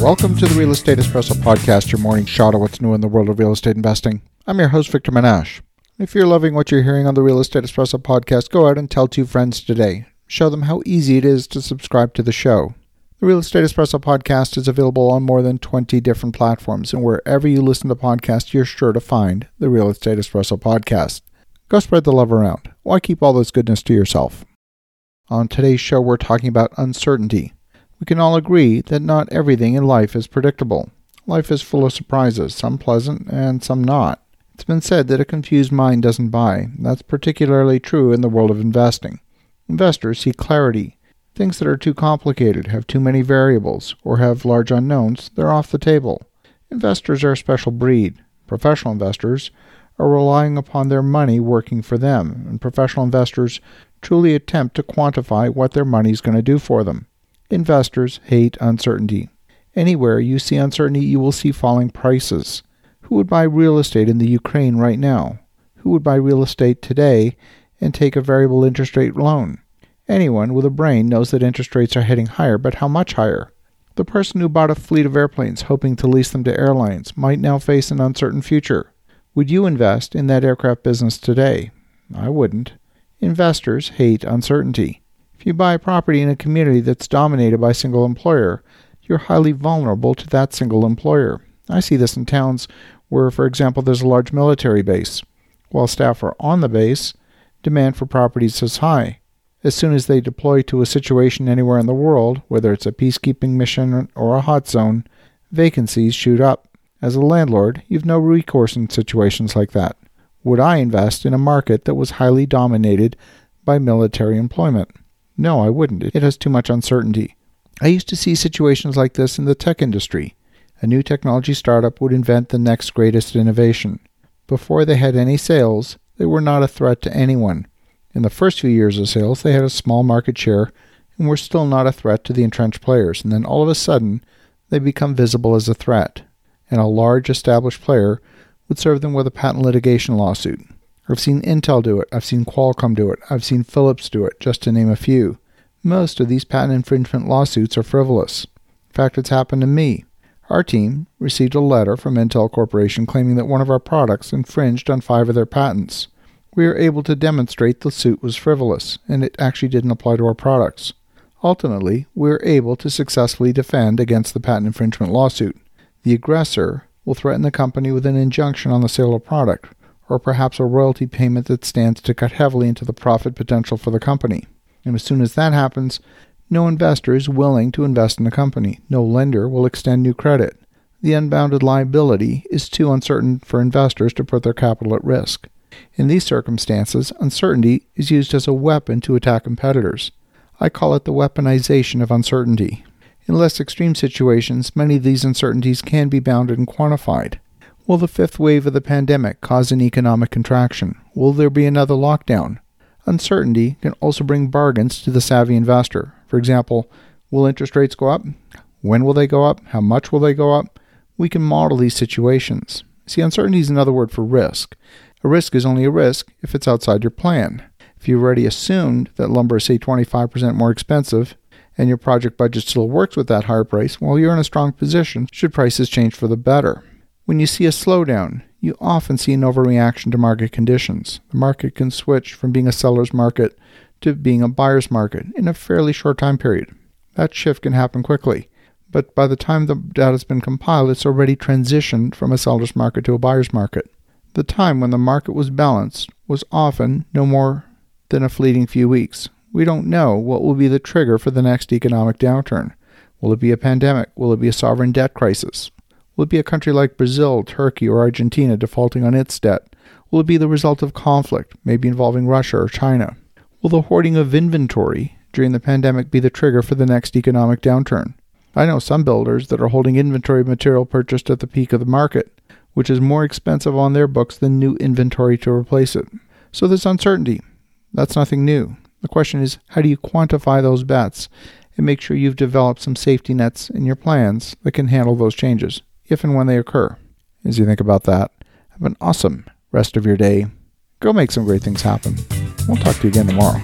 Welcome to the Real Estate Espresso Podcast, your morning shot of what's new in the world of real estate investing. I'm your host, Victor Menasce. If you're loving what you're hearing on the Real Estate Espresso Podcast, go out and tell two friends today. Show them how easy it is to subscribe to the show. The Real Estate Espresso Podcast is available on more than 20 different platforms, and wherever you listen to podcasts, you're sure to find the Real Estate Espresso Podcast. Go spread the love around. Why keep all this goodness to yourself? On today's show, we're talking about uncertainty. We can all agree that not everything in life is predictable. Life is full of surprises, some pleasant and some not. It's been said that a confused mind doesn't buy. That's particularly true in the world of investing. Investors seek clarity. Things that are too complicated, have too many variables, or have large unknowns, they're off the table. Investors are a special breed. Professional investors are relying upon their money working for them, and professional investors truly attempt to quantify what their money is going to do for them. Investors hate uncertainty. Anywhere you see uncertainty, you will see falling prices. Who would buy real estate in the Ukraine right now? Who would buy real estate today and take a variable interest rate loan? Anyone with a brain knows that interest rates are heading higher, but how much higher? The person who bought a fleet of airplanes hoping to lease them to airlines might now face an uncertain future. Would you invest in that aircraft business today? I wouldn't. Investors hate uncertainty. If you buy property in a community that's dominated by single employer, you're highly vulnerable to that single employer. I see this in towns where, for example, there's a large military base. While staff are on the base, demand for properties is high. As soon as they deploy to a situation anywhere in the world, whether it's a peacekeeping mission or a hot zone, vacancies shoot up. As a landlord, you've no recourse in situations like that. Would I invest in a market that was highly dominated by military employment? No, I wouldn't. It has too much uncertainty. I used to see situations like this in the tech industry. A new technology startup would invent the next greatest innovation. Before they had any sales, they were not a threat to anyone. In the first few years of sales, they had a small market share and were still not a threat to the entrenched players. And then all of a sudden, they become visible as a threat. And a large established player would serve them with a patent litigation lawsuit. I've seen Intel do it, I've seen Qualcomm do it, I've seen Philips do it, just to name a few. Most of these patent infringement lawsuits are frivolous. In fact, it's happened to me. Our team received a letter from Intel Corporation claiming that one of our products infringed on five of their patents. We were able to demonstrate the suit was frivolous, and it actually didn't apply to our products. Ultimately, we were able to successfully defend against the patent infringement lawsuit. The aggressor will threaten the company with an injunction on the sale of product, or perhaps a royalty payment that stands to cut heavily into the profit potential for the company. And as soon as that happens, no investor is willing to invest in the company. No lender will extend new credit. The unbounded liability is too uncertain for investors to put their capital at risk. In these circumstances, uncertainty is used as a weapon to attack competitors. I call it the weaponization of uncertainty. In less extreme situations, many of these uncertainties can be bounded and quantified. Will the fifth wave of the pandemic cause an economic contraction? Will there be another lockdown? Uncertainty can also bring bargains to the savvy investor. For example, will interest rates go up? When will they go up? How much will they go up? We can model these situations. See, uncertainty is another word for risk. A risk is only a risk if it's outside your plan. If you already assumed that lumber is, say, 25% more expensive, and your project budget still works with that higher price, well, you're in a strong position should prices change for the better. When you see a slowdown, you often see an overreaction to market conditions. The market can switch from being a seller's market to being a buyer's market in a fairly short time period. That shift can happen quickly, but by the time the data has been compiled, it's already transitioned from a seller's market to a buyer's market. The time when the market was balanced was often no more than a fleeting few weeks. We don't know what will be the trigger for the next economic downturn. Will it be a pandemic? Will it be a sovereign debt crisis? Will it be a country like Brazil, Turkey, or Argentina defaulting on its debt? Will it be the result of conflict, maybe involving Russia or China? Will the hoarding of inventory during the pandemic be the trigger for the next economic downturn? I know some builders that are holding inventory material purchased at the peak of the market, which is more expensive on their books than new inventory to replace it. So there's uncertainty. That's nothing new. The question is, how do you quantify those bets and make sure you've developed some safety nets in your plans that can handle those changes? If and when they occur. As you think about that, have an awesome rest of your day. Go make some great things happen. We'll talk to you again tomorrow.